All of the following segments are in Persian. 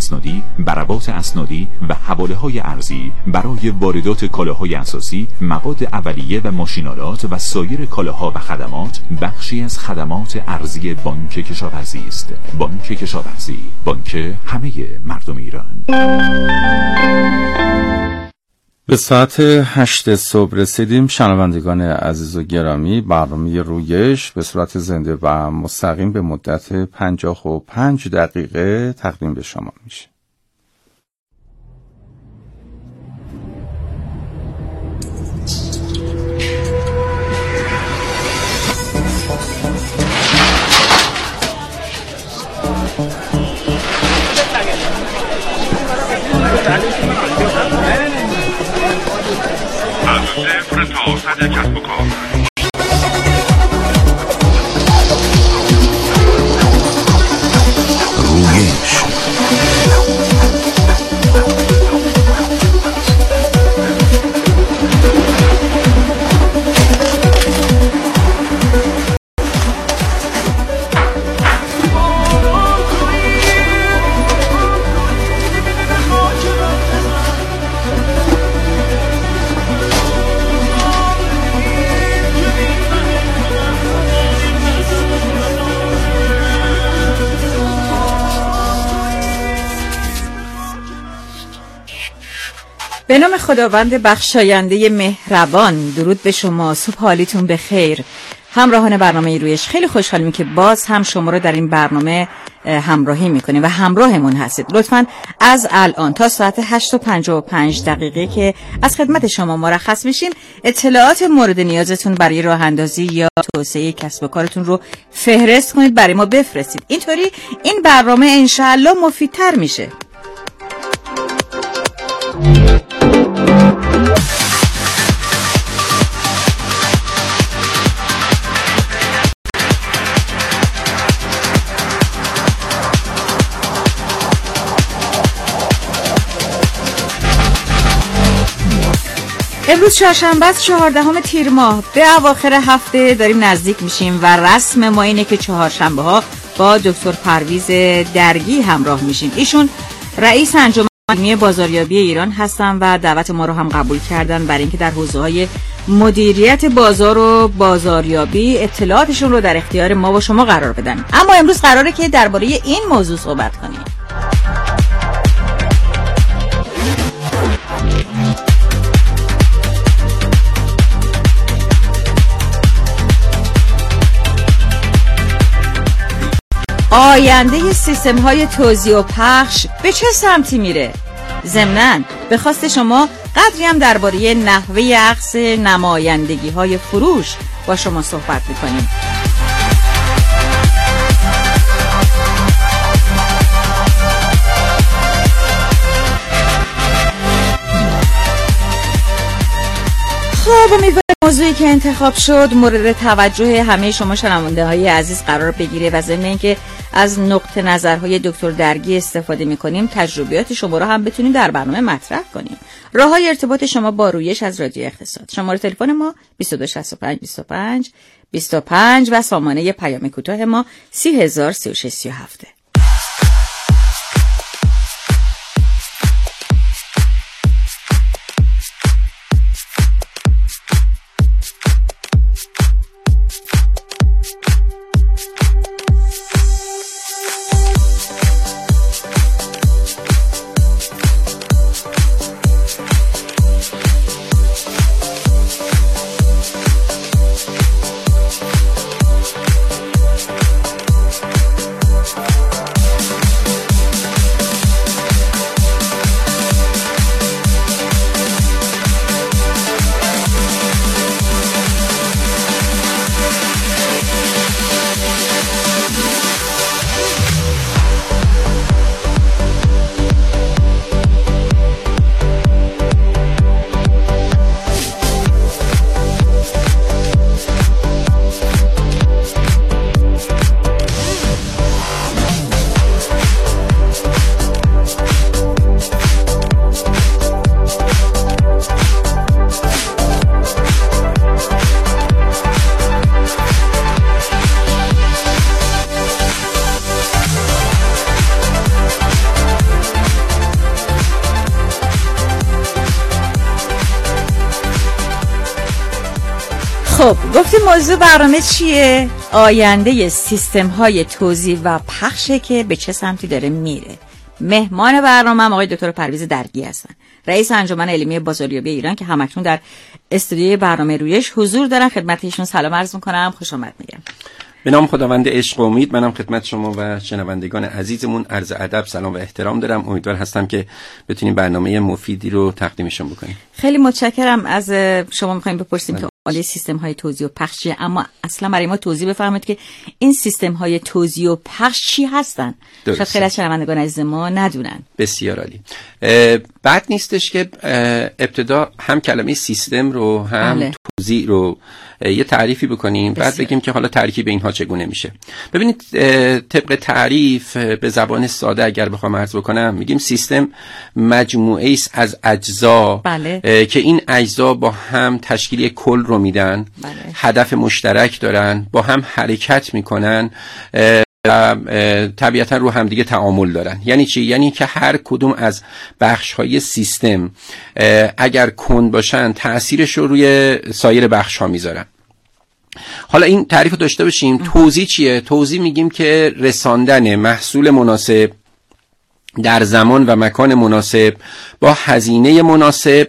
اسنادی، بربات اسنادی و حواله های ارزی برای واردات کالاهای اساسی، مواد اولیه و ماشینالات و سایر کالاها و خدمات بخشی از خدمات ارزی بانک کشاورزی است. بانک کشاورزی، بانک همه مردم ایران. به ساعت هشت صبح رسیدیم. شنوندگان عزیز و گرامی برنامه رویش به صورت زنده و مستقیم به مدت پنجاه و پنج دقیقه تقدیم به شما میشه. کسب و نام خداوند بخشاینده مهربان. درود به شما. صبح حالیتون به خیر همراهان برنامه رویش خیلی خوشحالیم که باز هم شما رو در این برنامه همراهی می‌کنیم و همراهمون هستید. لطفا از الان تا ساعت 8 و 55 دقیقه که از خدمت شما مرخص میشیم اطلاعات مورد نیازتون برای راه اندازی یا توسعه کسب و کارتون رو فهرست کنید برای ما بفرستید. اینطوری این برنامه انشاءالله مفیدتر میشه. امروز چهارشنبه است چهاردهم تیر ماه. به اواخر هفته داریم نزدیک میشیم و رسم ما اینه که چهارشنبه ها با دکتر پرویز درگی همراه میشیم. ایشون رئیس انجمن علمی بازاریابی ایران هستن و دعوت ما رو هم قبول کردن برای اینکه در حوزه های مدیریت بازار و بازاریابی اطلاعاتشون رو در اختیار ما و شما قرار بدن. اما امروز قراره که درباره این موضوع صحبت کنیم. آینده سیستم های توزیع و پخش به چه سمتی میره؟ ضمناً به خواست شما قدری هم درباره نحوه عقص نمایندگی های فروش با شما صحبت می‌کنیم خب موضوعی که انتخاب شد مورد توجه همه شما شنونده های عزیز قرار بگیره و ضمن اینکه از نقطه نظرهای دکتر درگی استفاده می‌کنیم تجربیات شما رو هم بتونیم در برنامه مطرح کنیم. راه های ارتباط شما با رویش از رادیو اقتصاد. شماره تلفن ما 2265 25 25 و سامانه پیام کوتاه ما 303637 گفتیم موضوع برنامه چیه؟ آینده سیستم های توزیع و پخشه که به چه سمتی داره میره. مهمان برنامه هم آقای دکتر پرویز درگی هستن. رئیس انجمن علمی بازاریابی ایران که همکنون در استودیوی برنامه رویش حضور دارن. خدمت ایشون سلام عرض می‌کنم. خوش آمد میگم. به نام خداوند عشق و امید. منم خدمت شما و شنوندگان عزیزمون عرض ادب سلام و احترام دارم. امیدوار هستم که بتونیم برنامه مفیدی رو تقدیمشون بکنیم. خیلی متشکرم. از شما می‌خوایم بپرسیم که آله سیستم های توزیع و پخش اما اصلا برای ما توضیح بفرمایید که این سیستم های توزیع و پخش چی هستن؟ شاید خیلی از شنوندگان عزیز ما ندونن. بسیار عالی. بعد نیستش که ابتدا هم کلمه سیستم رو هم بله. توزیع رو یه تعریفی بکنیم. بعد بسیار. بگیم که حالا ترکیب اینها چگونه میشه. ببینید طبق تعریف به زبان ساده اگر بخوام عرض بکنم میگیم سیستم مجموعه است از اجزا. بله. که این اجزا با هم تشکیل کل رو میدن بله. هدف مشترک دارن با هم حرکت می‌کنن و طبیعتا رو همدیگه تعامل دارن. یعنی چی؟ یعنی که هر کدوم از بخش های سیستم اگر کند باشن تاثیرش رو روی سایر بخش ها می‌ذارن. حالا این تعریف رو داشته باشیم. توضیح چیه؟ توضیح میگیم که رساندن محصول مناسب در زمان و مکان مناسب با هزینه مناسب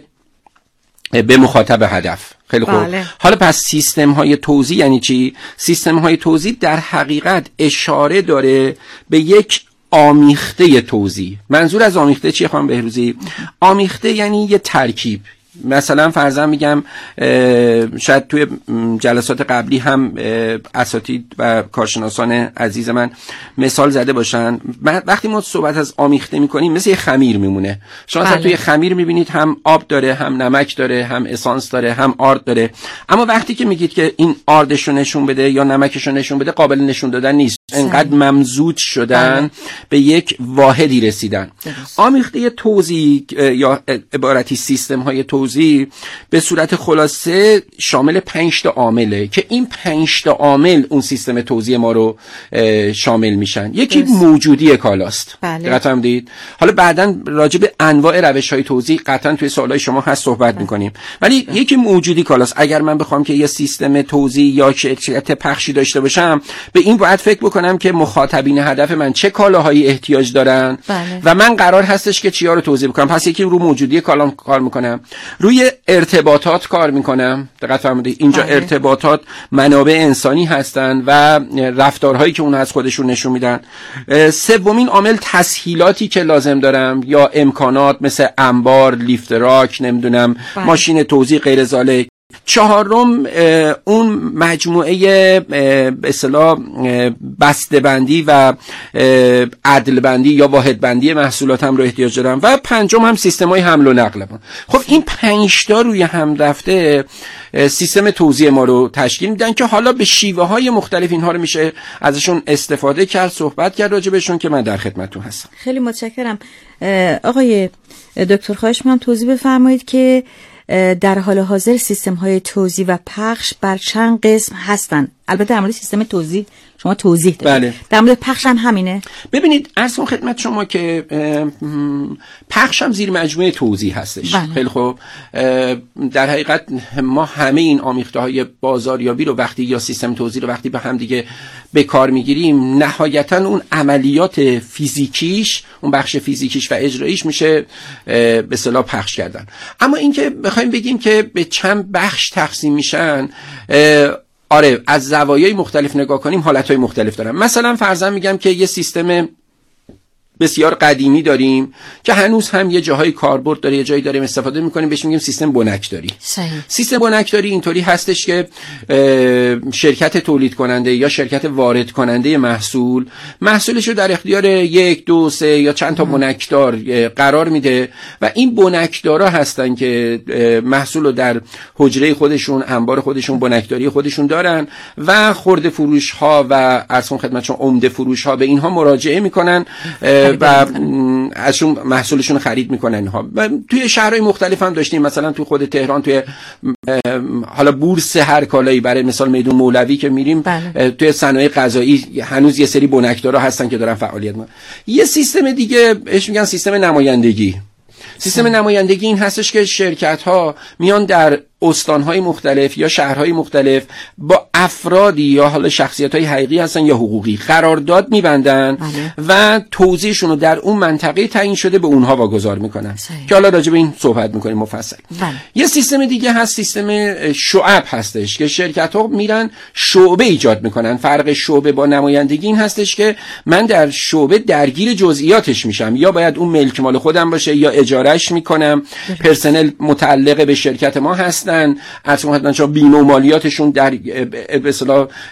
به مخاطب هدف. خیلی خوب. بله. حالا پس سیستم های توزیع یعنی چی؟ سیستم های توزیع در حقیقت اشاره داره به یک آمیخته توزیع. منظور از آمیخته چیه خانم بهروزی؟ آمیخته یعنی یه ترکیب. مثلا فرضاً میگم شاید توی جلسات قبلی هم اساتید و کارشناسان عزیز من مثال زده باشن. وقتی ما صحبت از آمیخته می‌کنیم مثل یه خمیر میمونه. شما بله. توی خمیر می‌بینید هم آب داره هم نمک داره هم اسانس داره هم آرد داره. اما وقتی که میگید که این آردش رو نشون بده یا نمکش رو نشون بده قابل نشون دادن نیست. انقدر ممزوج شدن بله. به یک واحدی رسیدن. آمیخته اه، یا عبارتی سیستم های توزیع به صورت خلاصه شامل پنج تا عامله که این پنج تا عامل اون سیستم توزیع ما رو شامل میشن یکی درست. موجودی کالاست بله. هم دید حالا بعدا راجع به انواع روش های توزیع قطعا توی سوالای شما هست صحبت می‌کنیم ولی یکی موجودی کالاست اگر من بخوام که یه سیستم توزیع یا شرکت پخشی داشته باشم به این باید فکر بکنم که مخاطبین هدف من چه کالاهایی احتیاج دارن بله. و من قرار هستش که چیا رو توضیح بکنم پس یکی رو موجودی کالام کار می‌کنم روی ارتباطات کار می‌کنم دقت فرمودید اینجا بله. ارتباطات منابع انسانی هستن و رفتارهایی که اون از خودشون نشون میدن سومین عامل تسهیلاتی که لازم دارم یا امکانات مثل انبار لیفت راک نمی‌دونم بله. ماشین توزیع غیر ذالک چهارم اون مجموعه به اصطلاح بسته‌بندی و اه، عدل یا واحد بندی محصولاتم رو احتیاج دارم. و پنجم هم سیستم های حمل و نقل من خب این پنج تا روی هم رفته سیستم توزیع ما رو تشکیل میدن که حالا به شیوه های مختلف اینها رو میشه ازشون استفاده کرد صحبت کرد راجبشون که من در خدمتتون هستم. خیلی متشکرم. آقای دکتر خواهش می‌کنم توضیح بفرمایید که در حال حاضر سیستم های توزیع و پخش بر چند قسم هستند. البته در مورد سیستم توزیع شما توضیح دادید. بله. در مورد پخش هم همینه. ببینید کنم خدمت شما که پخش هم زیر مجموعه توضیح هستش. بله. خیلی خوب. در حقیقت ما همه این آمیخته های بازاریابی رو وقتی یا سیستم توضیح رو وقتی به هم دیگه به کار می‌گیریم نهایتا اون عملیات فیزیکیش اون بخش فیزیکیش و اجراییش میشه به صلاح پخش کردن. اما اینکه بخوایم بگیم که به چند بخش تقسیم میشن آره از زوایای مختلف نگاه کنیم حالتهای مختلف دارن. مثلا فرضاً میگم که یه سیستم بسیار قدیمی داریم که هنوز هم یه جاهای کاربرد داره یه جایی داریم استفاده می‌کنیم بهش میگیم سیستم بنکداری صحیح. سیستم بنکداری اینطوری هستش که شرکت تولید کننده یا شرکت وارد کننده محصول محصولش رو در اختیار یک دو سه یا چند تا بنکدار قرار میده و این بنکدارا هستن که محصول رو در حجره خودشون انبار خودشون بنکداری خودشون دارن و خورده فروش ها و ارسون خدمتشون عمده فروش ها به اینها مراجعه می‌کنن و ازشون محصولشون خرید می‌کنن. اینها توی شهرهای مختلف هم داشتیم. مثلا توی خود تهران توی حالا بورس هر کالایی برای مثال میدون مولوی که میریم بله. توی صنایع غذایی هنوز یه سری بنکدارا هستن که دارن فعالیت می‌کنن. یه سیستم دیگه بهش میگن سیستم نمایندگی. سیستم نمایندگی این هستش که شرکت ها میان در استانهای مختلف یا شهرهای مختلف با افرادی یا حالا شخصیت های حقیقی هستن یا حقوقی قرارداد میبندن بله. و توضیحشون رو در اون منطقه تعیین شده به اونها واگذار می‌کنن. صحیح. که حالا راجع به این صحبت می‌کنیم مفصل. بله. یه سیستم دیگه هست سیستم شعب هستش که شرکت ها میرن شعبه ایجاد می‌کنن. فرق شعبه با نمایندگی این هستش که من در شعبه درگیر جزئیاتش میشم. یا باید اون ملک مال خودم باشه یا اجارش می‌کنم. پرسنل متعلق به شرکت ما هستن. از حتما بیمه و مالیاتشون در به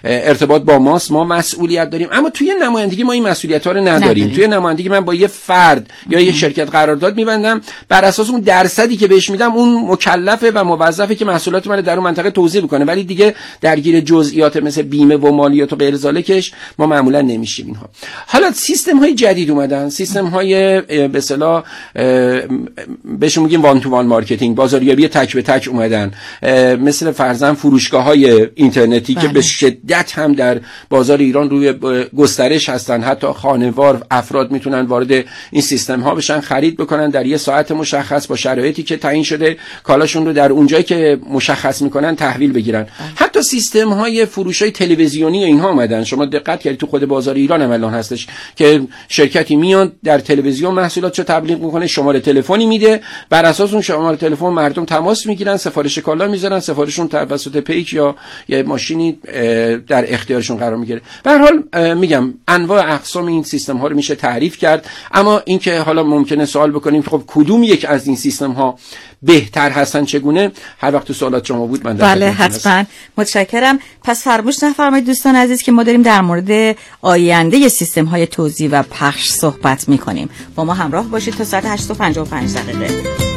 ارتباط با ماست ما مسئولیت داریم. اما توی نمایندگی ما این مسئولیت ها رو نداریم. نداریم. توی نمایندگی من با یه فرد یا یه شرکت قرارداد میبندم بر اساس اون درصدی که بهش میدم اون مکلفه و موظفه که محصولات من در اون منطقه توزیع بکنه. ولی دیگه درگیر جزئیات مثل بیمه و مالیات و غیر ذلکش ما معمولا نمیشیم اینها. حالا سیستم های جدید اومدن. سیستم های به اصطلاح بهشون میگیم one to one marketing بازاریابی تک به تک اومدن. اه، مثل فرضا فروشگاه های اینترنتی که بله. به شدت هم در بازار ایران روی گسترش هستن. حتی خانوار افراد می‌تونن وارد این سیستم ها بشن خرید بکنن در یه ساعت مشخص با شرایطی که تعیین شده کالاشون رو در اونجایی که مشخص می‌کنن تحویل بگیرن. حتی سیستم های فروش های تلویزیونی و اینها اومدن شما دقت کردید تو خود بازار ایران هم الان هستش که شرکتی میاد در تلویزیون محصولات رو تبلیغ می‌کنه شماره تلفنی میده. بر اساس اون شماره تلفن مردم تماس می‌گیرن سفارش کالا می‌ذارن سفارشون توسط پیک یا یه ماشینی در اختیارشون قرار می‌گیره. به هر حال میگم انواع اقسام این سیستم ها رو میشه تعریف کرد. اما اینکه حالا ممکنه سوال بکنیم خب کدوم یک از این سیستم ها بهتر هستن چگونه هر وقت تو سوالات شما بود من در بله. حتما. متشکرم. پس فرموش نفرمایید دوستان عزیز که ما داریم در مورد آینده سیستم های توزیع و پخش صحبت می کنیم با ما همراه باشید تا ساعت 8 و 55 دقیقه.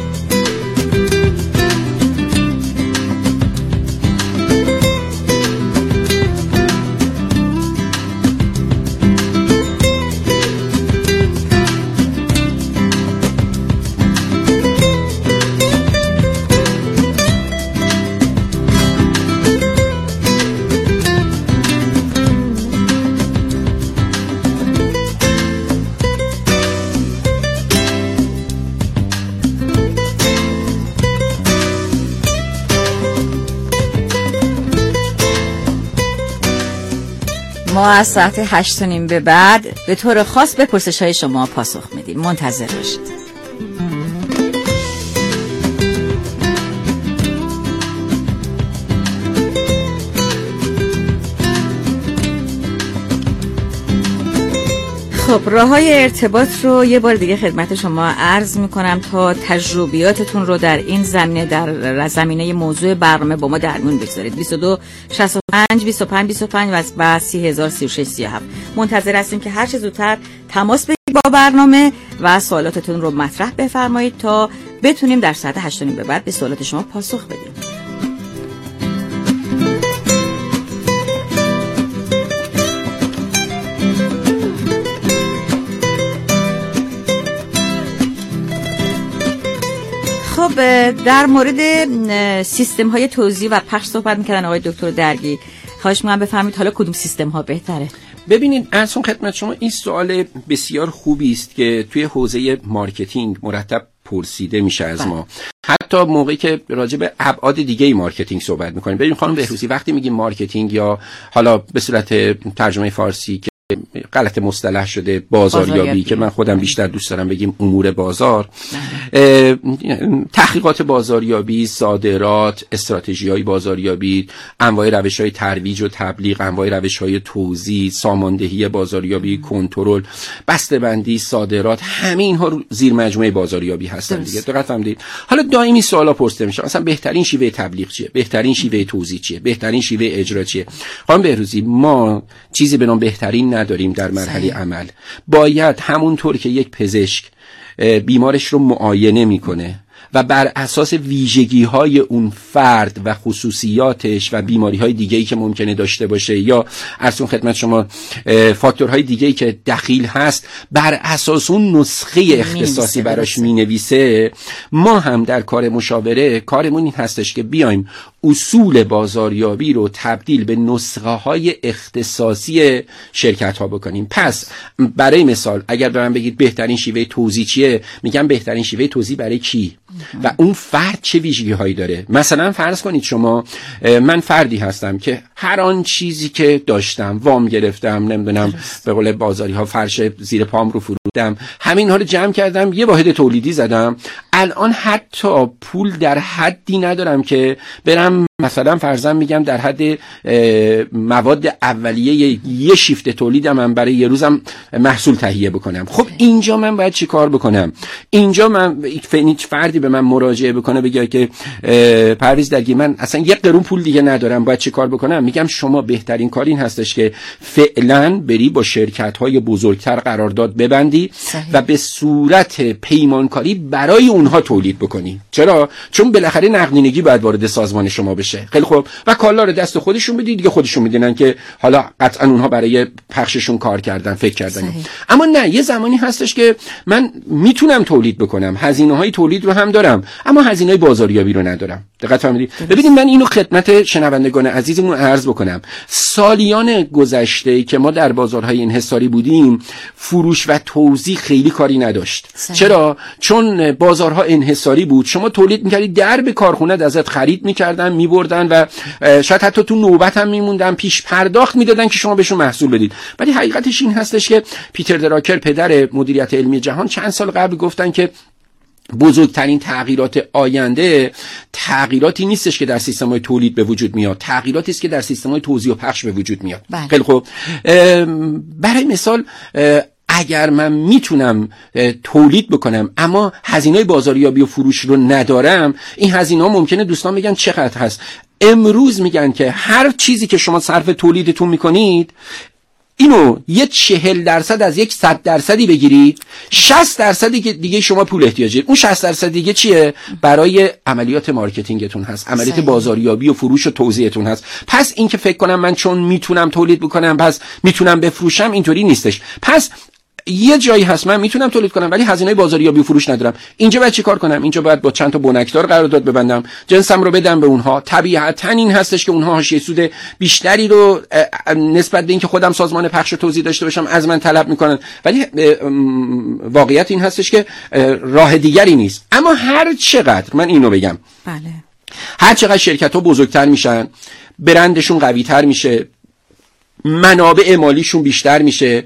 از ساعت هشت و نیم به بعد به طور خاص به پرسش های شما پاسخ میدیم. منتظر باشید. خب راه های ارتباط رو یه بار دیگه خدمت شما عرض می‌کنم تا تجربیاتتون رو در این زمینه در زمینه موضوع برنامه با ما در میون بگذارید. 22 65 25 25 و و 30036 37 منتظر هستیم که هر چه زودتر تماس بگیرید با برنامه و سوالاتتون رو مطرح بفرمایید تا بتونیم در ساعت 8 و نیم به بعد به سوالات شما پاسخ بدیم. خب در مورد سیستم های توزیع و پخش صحبت می‌کردن آقای دکتر درگی. خواهش می‌کنم بفرمایید حالا کدوم سیستم ها بهتره. ببینید عرضم خدمت شما این سوال بسیار خوبی است که توی حوزه marketing مرتب پرسیده میشه از ما. حتی موقعی که راجع به ابعاد دیگه ای marketing صحبت می‌کنیم. ببین خانم بهروزی وقتی میگیم marketing یا حالا به صورت ترجمه فارسی که غلط مصطلح شده بازاریابی بازاریابی. که من خودم بیشتر دوست دارم بگیم امور بازار. اه، تحقیقات بازاریابی صادرات استراتژی های بازاریابی انواع روش های ترویج و تبلیغ انواع روش های توزیع ساماندهی بازاریابی کنترل بسته‌بندی صادرات همه اینها رو زیر مجموعه بازاریابی هستن. دیگه. دقت فهمیدید حالا دائمی سوالا پرسیده میشه مثلا بهترین شیوه تبلیغ چیه؟ بهترین شیوه توزیع چیه؟ بهترین شیوه اجرا چیه؟ خانم بهروزی ما چیزی به نام بهترین نداریم در مرحله صحیح. عمل باید همونطور که یک پزشک بیمارش رو معاینه می‌کنه و بر اساس ویژگی های اون فرد و خصوصیاتش و بیماری های دیگه ای که ممکنه داشته باشه یا ارسون خدمت شما فاکتورهای دیگه ای که دخیل هست بر اساس اون نسخه اختصاصی براش. می نویسه ما هم در کار مشاوره کارمون این هستش که بیایم اصول بازاریابی رو تبدیل به نسخه های اختصاصی شرکت ها بکنیم. پس برای مثال اگر به من بگید بهترین شیوه توزیع چیه؟ میگم بهترین شیوه توزیع برای کی؟ و اون فرد چه ویژگی هایی داره؟ مثلا فرض کنید شما من فردی هستم که هر آن چیزی که داشتم وام گرفتم نمی‌دونم به قول بازاری ها فرش زیر پام رو فروختم همین ها رو جمع کردم یه واحد تولیدی زدم. الان حتی پول در حدی ندارم که برم مثلا فرضاً میگم در حد مواد اولیه یه شیفت تولیدم من برای یه روزم محصول تهیه بکنم. خب اینجا من باید چی کار بکنم؟ اینجا من هیچ فردی به من مراجعه بکنه بگه که پرویز درگی من اصلا یک قرون پول دیگه ندارم باید چی کار بکنم؟ میگم شما بهترین کار این هستش که فعلا بری با شرکت های بزرگتر قرارداد ببندی صحیح. و به صورت پیمانکاری برای اونها تولید بکنی. چرا؟ چون بالاخره نقدینگی باید وارد سازمان شما بشه. خیلی خوب. و کالا رو دست خودشون بدی دیگه خودشون می‌دونن که حالا قطعا اونها برای پخششون کار کردن فکر کردن. صحیح. اما نه یه زمانی هستش که من می‌تونم تولید بکنم. هزینه های تولید رو هم دارم اما هزینه های بازاریابی رو ندارم. دقت فرمودید ببینید من اینو خدمت شنوندگان عزیزمون عرض بکنم. سالیان گذشته که ما در بازارهای انحصاری بودیم فروش و توزیع خیلی کاری نداشت. صحیح. چرا؟ چون بازارها انحصاری بود. شما تولید می‌کردی در به کارخونه ازت خرید می‌کردن میبردن و شاید حتی تو نوبت هم میموندن پیش پرداخت می‌دادن که شما بهشون محصول بدید. ولی حقیقتش این هستش که پیتر دراکر پدر مدیریت علمی جهان چند سال قبل گفتن که بزرگترین تغییرات آینده تغییراتی نیستش که در سیستم های تولید به وجود میاد. تغییراتی است که در سیستم های توزیع و پخش به وجود میاد. بله. خیلی خوب. ام، برای مثال اگر من می‌تونم تولید بکنم اما هزینه بازاریابی و فروش رو ندارم این هزینه ها ممکنه دوستان بگن چقدر هست. امروز میگن که هر چیزی که شما صرف تولیدتون می‌کنید اینو یه چهل درصد از یک صد درصدی بگیرید 60 درصدی که دیگه شما پول احتیاجی اون 60 درصد دیگه چیه؟ برای عملیات marketing تون هست عملیات صحیح. بازاریابی و فروش و توزیعتون هست. پس این که فکر کنم من چون می‌تونم تولید بکنم پس می‌تونم بفروشم اینطوری نیستش. پس یه جایی هست من می‌تونم تولید کنم ولی هزینه بازاریابی و فروش ندارم. اینجا باید چیکار کنم؟ اینجا باید با چند تا بنکدار قرارداد ببندم. جنسم رو بدم به اونها. طبیعتا این هستش که اونها حاشیه سود بیشتری رو نسبت به اینکه خودم سازمان پخش و توزیع داشته باشم از من طلب می‌کنن. ولی واقعیت این هستش که اه، راه دیگری نیست. اما هر چقدر من اینو بگم. بله. هر چقدر شرکت ها بزرگتر میشن برندشون قوی تر میشه منابع مالیشون بیشتر میشه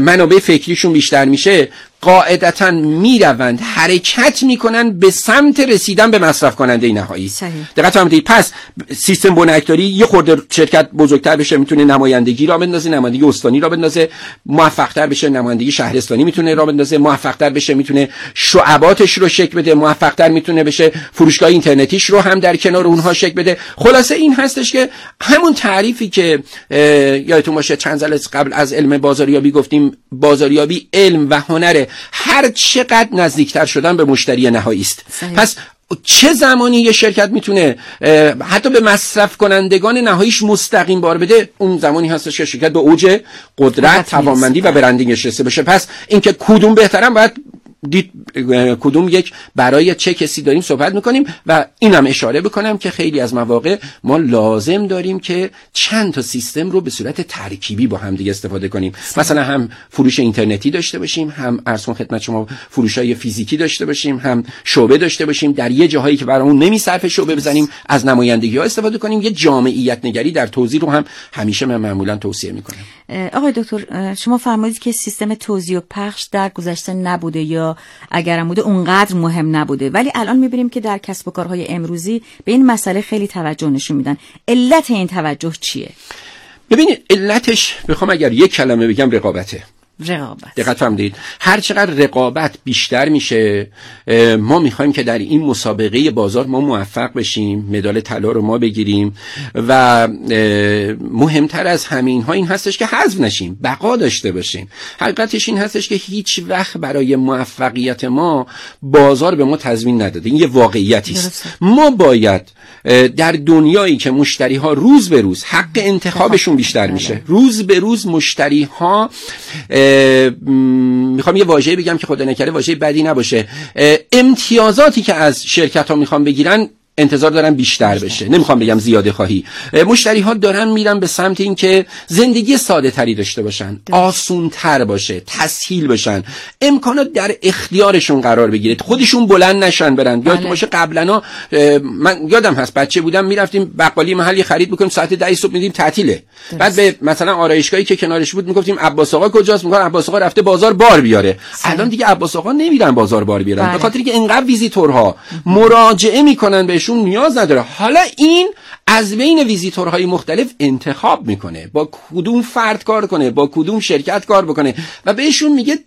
منابع فکریشون بیشتر میشه. قاعدتا می‌روند حرکت می‌کنن به سمت رسیدن به مصرف کننده نهایی. دقت فرمودید پس سیستم بنکداری یه خورده شرکت بزرگتر بشه می‌تونه نمایندگی را بندازه نمایندگی استانی را بندازه موفقتر بشه نمایندگی شهرستانی می‌تونه را بندازه موفقتر بشه می‌تونه شعباتش رو شکل بده موفقتر می‌تونه بشه فروشگاه اینترنتیش رو هم در کنار اونها شکل بده خلاصه این هستش که همون تعریفی که یادتون باشه چند سال قبل از علم بازاریابی گفتیم بازاریابی علم و هنر هر چقدر نزدیکتر شدن به مشتری نهایی است صحیح. پس چه زمانی یه شرکت می‌تونه حتی به مصرف کنندگان نهاییش مستقیم بار بده اون زمانی هستش که شرکت به اوج قدرت توانمندی و می‌رسه. برندینگش رسیده بشه پس اینکه کدوم بهترم باید دید کدوم یک برای چه کسی داریم صحبت می‌کنیم و اینم اشاره بکنم که خیلی از مواقع ما لازم داریم که چند تا سیستم رو به صورت ترکیبی با هم دیگه استفاده کنیم. مثلا هم فروش اینترنتی داشته باشیم هم ارسون خدمت شما فروش های فیزیکی داشته باشیم هم شعبه داشته باشیم. در یه جاهایی که برامون نمیصرفه شعبه بزنیم از نمایندگی ها استفاده کنیم. یه جامعیت نگری در توزیع رو هم همیشه من معمولا توصیه می‌کنم. آقای دکتر شما فرمودید که سیستم توزیع و پخش در گذشته نبوده یا اگرم بوده اونقدر مهم نبوده. ولی الان می‌بینیم که در کسب و کارهای امروزی به این مسئله خیلی توجه نشون میدن. علت این توجه چیه؟ ببینید علتش بخوام اگر یک کلمه بگم رقابته. رقابت دقت فرمودید. هر چقدر رقابت بیشتر میشه ما می‌خوایم که در این مسابقه بازار ما موفق بشیم مدال طلا رو ما بگیریم و مهمتر از همین ها این هستش که حذف نشیم بقا داشته باشیم. حقیقتش این هستش که هیچ وقت برای موفقیت ما بازار به ما تضمین نداده. این یه واقعیتی است. ما باید در دنیایی که مشتری ها روز به روز حق انتخابشون بیشتر میشه. روز به روز مشتری ها می‌خوام یه واژه‌ای بگم که خدا نکرده واژه بدی نباشه. امتیازاتی که از شرکت ها می‌خوام بگیرن انتظار دارن بیشتر بشه. نمی‌خوام بگم زیاده خواهی. مشتری ها دارن میرن به سمت اینکه زندگی ساده تری داشته باشن آسون تر باشه تسهیل بشن. امکانات در اختیارشون قرار بگیره خودشون بلند نشن برن. یادتون بله. باشه قبلا من یادم هست بچه بودم می‌رفتیم بقالی محلی خرید می‌کنیم ساعت 10 صبح میدیم تعطیله. بعد به مثلا آرایشگاهی که کنارش بود می‌گفتیم عباس آقا کجاست؟ میگن عباس آقا رفته بازار بار بیاره. الان دیگه عباس آقا نمیرن بازار بار بیارن. بله. به خاطر اینکه انقدر ویزیتورها مراجعه می‌کنن بهشون نیاز نداره. حالا این از بین ویزیتورهای مختلف انتخاب می‌کنه. با کدوم فرد کار کنه با کدوم شرکت کار بکنه و بهشون میگه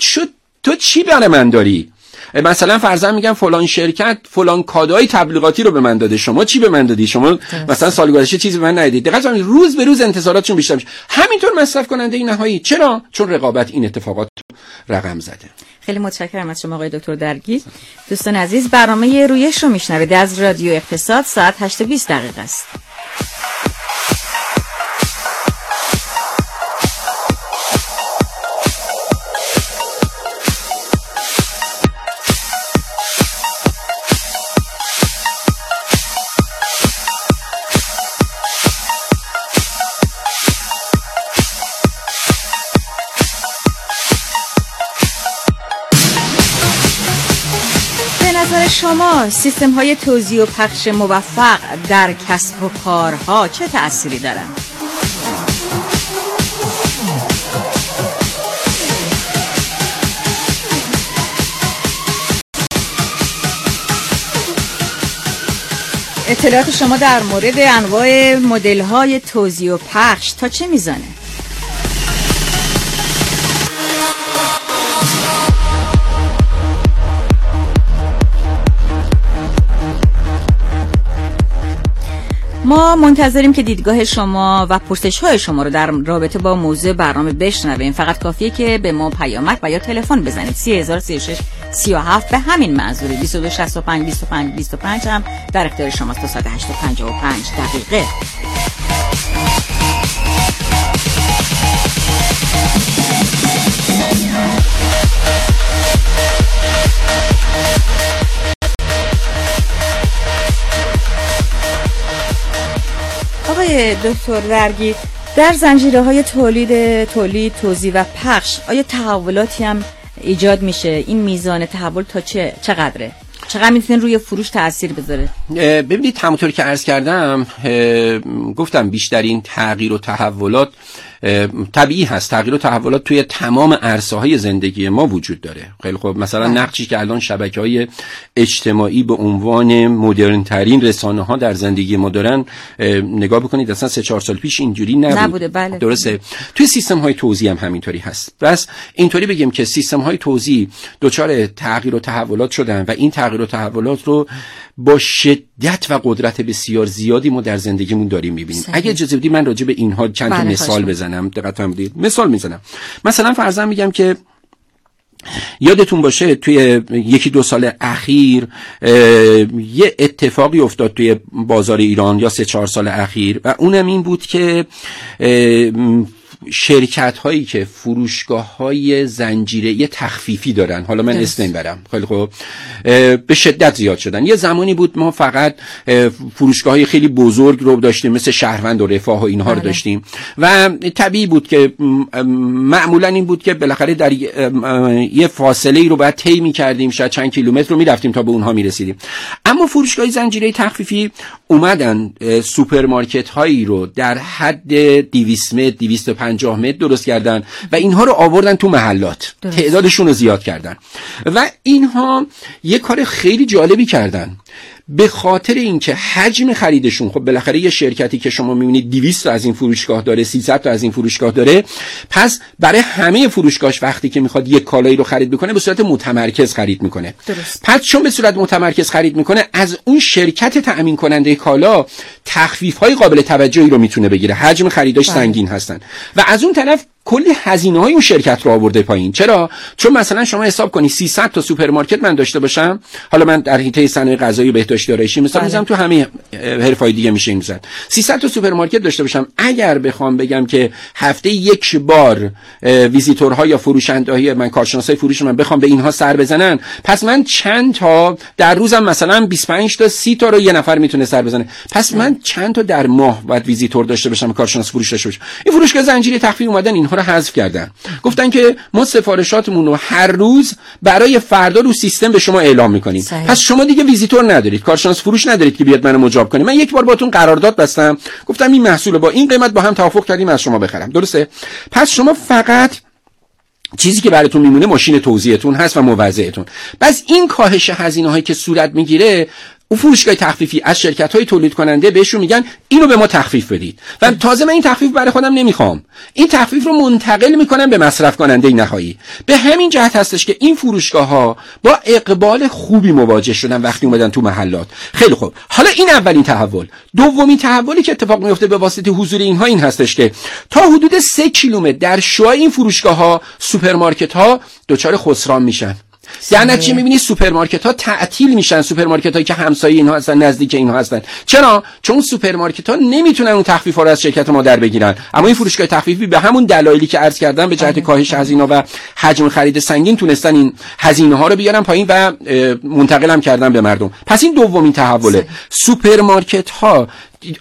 تو چی برای من داری؟ مثلا فرضاً میگم فلان شرکت فلان کادوی تبلیغاتی رو به من داده. شما چی به من دادی؟ شما مثلا سال گذشته چیزی به من ندیدید دقیقاً روز به روز انتظاراتشون بیشتر میشه. همینطور مصرف کننده این نهایی. چرا؟ چون رقابت این اتفاقات رقم زده. خیلی متشکرم از شما آقای دکتر درگی دوستان عزیز برنامه رویش رو میشنوید. از رادیو اقتصاد ساعت 8:20 دقیقه است. سیستم های توزیع و پخش موفق در کسب و کارها چه تأثیری دارند؟ اطلاعات شما در مورد انواع مدل های توزیع و پخش تا چه میزانه؟ ما منتظریم که دیدگاه شما و پرسش های شما رو در رابطه با موضوع برنامه بشنویم. فقط کافیه که به ما پیامک و یا تلفن بزنید. 3036 37 به همین منظور 2265 25 25 هم در اختیار شماست تا ساعت 8:55 دقیقه. دکتر درگی در زنجیره های تولید تولید توزیع و پخش آیا تحولاتی هم ایجاد میشه؟ این میزان تحول تا چه چقدره؟ چقدر می‌تونه روی فروش تاثیر بذاره؟ ببینید همونطور که عرض کردم گفتم بیشترین تغییر و تحولات طبیعی هست. تغییر و تحولات توی تمام عرصه های زندگی ما وجود داره. خیلی خب مثلا نقشی که الان شبکه های اجتماعی به عنوان مدرن ترین رسانه ها در زندگی ما دارن اه، نگاه بکنید اصلا سه چهار سال پیش اینجوری نبود. نبوده، بله. درسته. توی سیستم های توزیع هم همینطوری هست. بس اینطوری بگیم که سیستم های توزیع دچار تغییر و تحولات شدن و این تغییر و تحولات رو با شدت و قدرت بسیار زیادی ما در زندگیمون داریم می‌بینیم. صحیح. اگه اجازه بدید من راجع به اینها چند تا بله، مثال بزنم. دقت فرمودید مثال می‌زنم. مثلا فرضاً میگم که یادتون باشه توی یکی دو سال اخیر یه اتفاقی افتاد توی بازار ایران یا سه چهار سال اخیر و اونم این بود که شرکت هایی که فروشگاه های زنجیره تخفیفی دارن. حالا من. اسم نمی‌برم. خیلی خوب. به شدت زیاد شدن. یه زمانی بود ما فقط اه، فروشگاه های خیلی بزرگ رو داشتیم مثل شهروند و رفاه و اینها رو بله. داشتیم. و طبیعی بود که معمولا این بود که بالاخره در یه- یه فاصله ای رو باید طی کردیم شاید چند کیلومتر رو می‌رفتیم تا به اونها می رسیدیم اما فروشگاه زنجیره تخفیفی اومدن سوپرمارکت هایی رو در حد 200 متر 250 متر درست کردن و اینها رو آوردن تو محلات. درست. تعدادشون رو زیاد کردن. و اینها یه کار خیلی جالبی کردن. به خاطر اینکه حجم خریدشون خب بالاخره یه شرکتی که شما می‌بینید 200 تا از این فروشگاه داره 300 تا از این فروشگاه داره پس برای همه فروشگاهش وقتی که می‌خواد یک کالایی رو خرید بکنه به صورت متمرکز خرید می‌کنه درست. پس چون به صورت متمرکز خرید می‌کنه از اون شرکت تأمین کننده کالا تخفیف های قابل توجهی رو می‌تونه بگیره حجم خریداش بله. سنگین هستن و از اون طرف کلی هزینه های اون شرکت رو آورده پایین. چرا؟ چون مثلا شما حساب کنی 300 تا سوپرمارکت من داشته باشم حالا من در حیطه صنایع غذایی بهداشتی آرایشی مثلا بله. می‌ذارم تو همه حرفه‌های دیگه میشه این زد 300 تا سوپرمارکت داشته باشم اگر بخوام بگم که هفته یک بار ویزیتورها یا فروشندهای من کارشناسای فروش من بخوام به اینها سر بزنن پس من چند تا در روزم مثلا 25 تا 30 تا رو یه نفر می‌تونه سر بزنه. پس من چند تا در ماه باید ویزیتور داشته باشم کارشناس فروش داشته باشم. این فروشگاه زنجیره تخفیف اومدن اینها رو حذف کردن. گفتن که ما سفارشاتمون رو هر روز برای فردا رو سیستم به شما اعلام می‌کنیم. صحیح. پس شما دیگه ویزیتور ندارید. کارشناس فروش ندارید که بیاد منو مجاب کنه. من یک بار باتون قرارداد بستم. گفتم این محصول با این قیمت با هم توافق کردیم از شما بخرم. درسته؟ پس شما فقط چیزی که براتون میمونه ماشین توزیعتون هست و موزعتون بس این کاهش هزینه هایی که صورت می‌گیره فروشگاه تخفیفی از شرکت های تولید کننده بهشون میگن اینو به ما تخفیف بدید. و تازه من این تخفیف برای خودم نمی‌خوام. این تخفیف رو منتقل می‌کنم به مصرف کننده نهایی. به همین جهت هستش که این فروشگاه ها با اقبال خوبی مواجه شدن وقتی اومدن تو محلات. خیلی خوب. حالا این اولین تحول. دومین تحولی که اتفاق میفته به واسطه حضور اینها این هستش که تا حدود سه کیلومتر در شعاع این فروشگاه ها سوپرمارکت ها دچار خسران میشن. در نتیجه می‌بینی سوپرمارکت ها تعطیل میشن سوپرمارکت هایی که همسایه اینها هستن نزدیک اینها هستن. چرا؟ چون سوپرمارکت ها نمی‌تونن اون تخفیف ها رو از شرکت مادر بگیرن. اما این فروشگاه تخفیفی به همون دلایلی که عرض کردم به جهت کاهش هزینه و حجم خرید سنگین تونستن این هزینه ها رو بیارن پایین و اه، منتقل هم کردن به مردم. پس این دومین تحوله. سوپرمارکت ها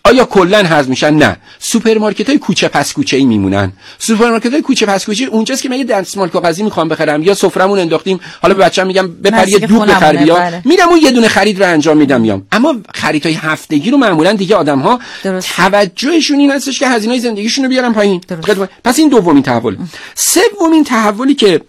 آیا کلا حذف میشن؟ نه. سوپرمارکت های کوچه پس کوچه ای میمونن. سوپرمارکت های کوچه پس کوچه اونجاست که من یه دستمال کاغذی می‌خوام بخرم یا سفرمون انداختیم. حالا به بچه‌م میگم بپر یه دوغ بخر بیا بله. میرم اون یه دونه خرید رو انجام میدم میام. اما خریدهای هفتگی رو معمولا دیگه آدم ها درست. توجهشون این هستش که هزینه زندگیشون رو بیارن پایین. پس این دومین تحول. سومین تحولی که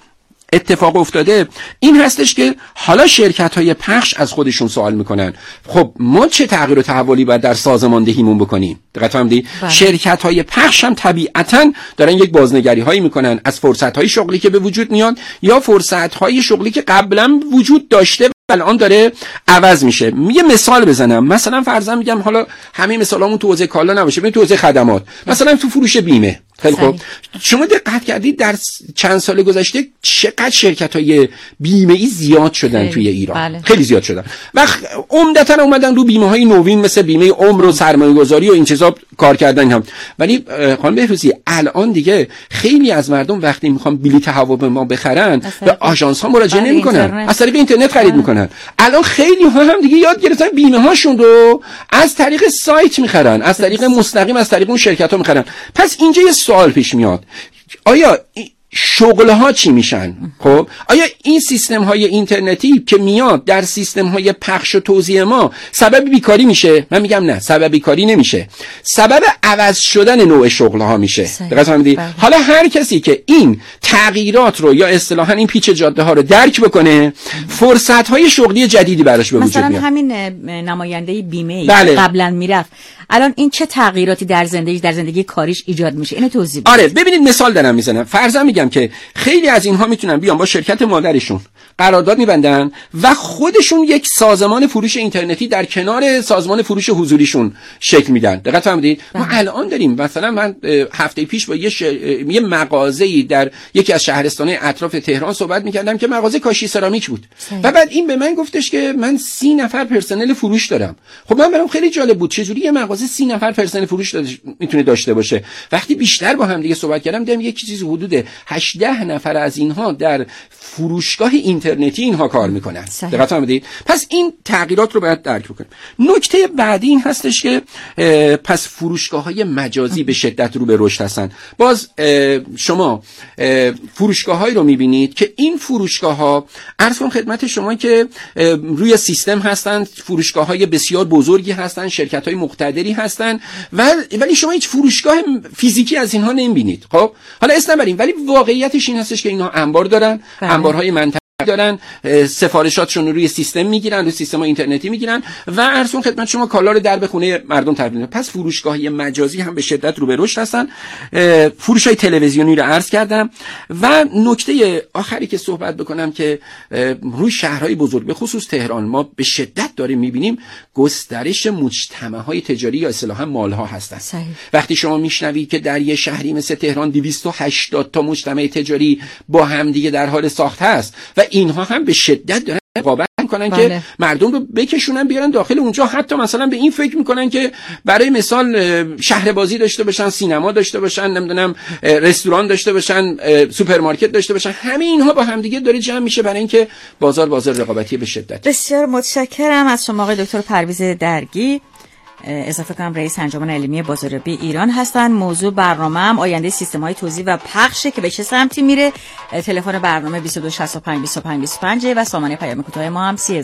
اتفاق افتاده این هستش که حالا شرکت های پخش از خودشون سوال می‌کنن. خب ما چه تغییر و تحولی باید در سازماندهیمون بکنیم؟ دقت فهمیدی بله. شرکت های پخش هم طبیعتا دارن یک بازنگری هایی می‌کنن. از فرصت های شغلی که به وجود میاد یا فرصت های شغلی که قبلا وجود داشته الان داره عوض میشه. یه مثال بزنم. مثلا فرضاً میگم حالا همه مثالامون تو حوزه کالا نباشه ببین تو حوزه خدمات. مثلا تو فروش بیمه. خیلی خوب. شما دقت کردید در چند سال گذشته چقدر شرکت های بیمه ای زیاد شدن خیلی. توی ایران بله. خیلی زیاد شدن و خ- عمدتا اومدن رو بیمه های نوین مثل بیمه عمر و سرمایه گذاری و این چیزا کار کردن هم ولی خانم بهروزی الان دیگه خیلی از مردم وقتی می‌خوان بلیط هواپیما بخرن به آژانس ها مراجعه نمی‌کنن. از طریق اینترنت خرید بله. می‌کنن الان خیلی ها هم دیگه یاد گرفتن بیمه هاشون رو از طریق سایت می‌خرن از طریق مستقیم از طریق اون شرکت ها می‌خرن پس اینجا یه سوال پیش میاد. آیا شغل ها چی میشن؟ خب آیا این سیستم های اینترنتی که میاد در سیستم های پخش و توزیع ما سبب بیکاری میشه؟ من میگم نه سبب بیکاری نمیشه. سبب عوض شدن نوع شغل ها میشه. دقت بله. حالا هر کسی که این تغییرات رو یا اصطلاحا این پیچ جاده ها رو درک بکنه فرصت های شغلی جدیدی براش به وجود مثلا میاد. همین اه، نماینده بیمه بله. قبلا می‌رفت. الان این چه تغییراتی در زندگی در زندگی کاریش ایجاد میشه؟ اینو توضیح آره ببینید مثال دارم می‌زنم. فرضاً میگم که خیلی از اینها می‌تونن بیان با شرکت مادرشون. قرارداد میبندن و خودشون یک سازمان فروش اینترنتی در کنار سازمان فروش حضوریشون شکل میدن. دقت فهمیدید ما الان داریم. مثلا من هفته پیش با یه, ش... یه مغازه‌ای در یکی از شهرستانهای اطراف تهران صحبت می‌کردم که مغازه کاشی سرامیک بود. صحیح. و بعد این به من گفتش که من سی نفر پرسنل فروش دارم. خب من برام خیلی جالب بود. چجوری یه مغازه سی نفر پرسنل فروش داش- می‌تونه داشته باشه؟ وقتی بیشتر با هم دیگه صحبت کردم دیدم یک چیزی حدود 18 نفر از اینها در فروشگاه اینترنتی اینها کار می‌کنن. دقت فهمیدید پس این تغییرات رو باید درک بکنیم. نکته بعدی این هستش که پس فروشگاه های مجازی به شدت رو به رشد هستن. باز شما فروشگاه هایی رو می‌بینید که این فروشگاه ها عرض کنم خدمت شما که روی سیستم هستند فروشگاه های بسیار بزرگی هستند شرکت های مقتدری هستند و ولی شما هیچ فروشگاه فیزیکی از اینها نمی‌بینید. خب؟ حالا اسم نبریم ولی واقعیتش این هستش که اینها انبار دارن بله. انبارهای منطقه دارن سفارشاتشون رو روی سیستم می‌گیرن روی سیستم اینترنتی می‌گیرن و ارزون خدمت شما کالا رو در به خونه مردم تبدیل می‌کنن. پس فروشگاهی مجازی هم به شدت رو به رشد هستن فروش های تلویزیونی رو عرض کردم و نکته آخری که صحبت بکنم که روی شهرهای بزرگ به خصوص تهران ما به شدت داریم می‌بینیم گسترش مجتمع های تجاری یا اصطلاحا مال ها هستن صحیح. وقتی شما میشنوید که در یه شهری مثل تهران 280 تا مجتمع تجاری با همدیگه در حال ساخت هست و اینها هم به شدت دارن رقابت می‌کنن بله. که مردم رو بکشونن بیارن داخل اونجا. حتی مثلا به این فکر می‌کنن که برای مثال شهر بازی داشته باشن سینما داشته باشن نمی‌دونم رستوران داشته باشن سوپرمارکت داشته باشن. همه اینها با همدیگه داره جمع میشه برای اینکه بازار بازار رقابتی به شدت. بسیار متشکرم از شما آقای دکتر پرویز درگی. اضافه کنم رئیس انجمن علمی بازاریابی ایران هستن. موضوع برنامه هم آینده سیستم های توزیع و پخشه که به چه سمتی میره. تلفن برنامه 2265 25 25 و سامانه پیام کوتاه ما هم 30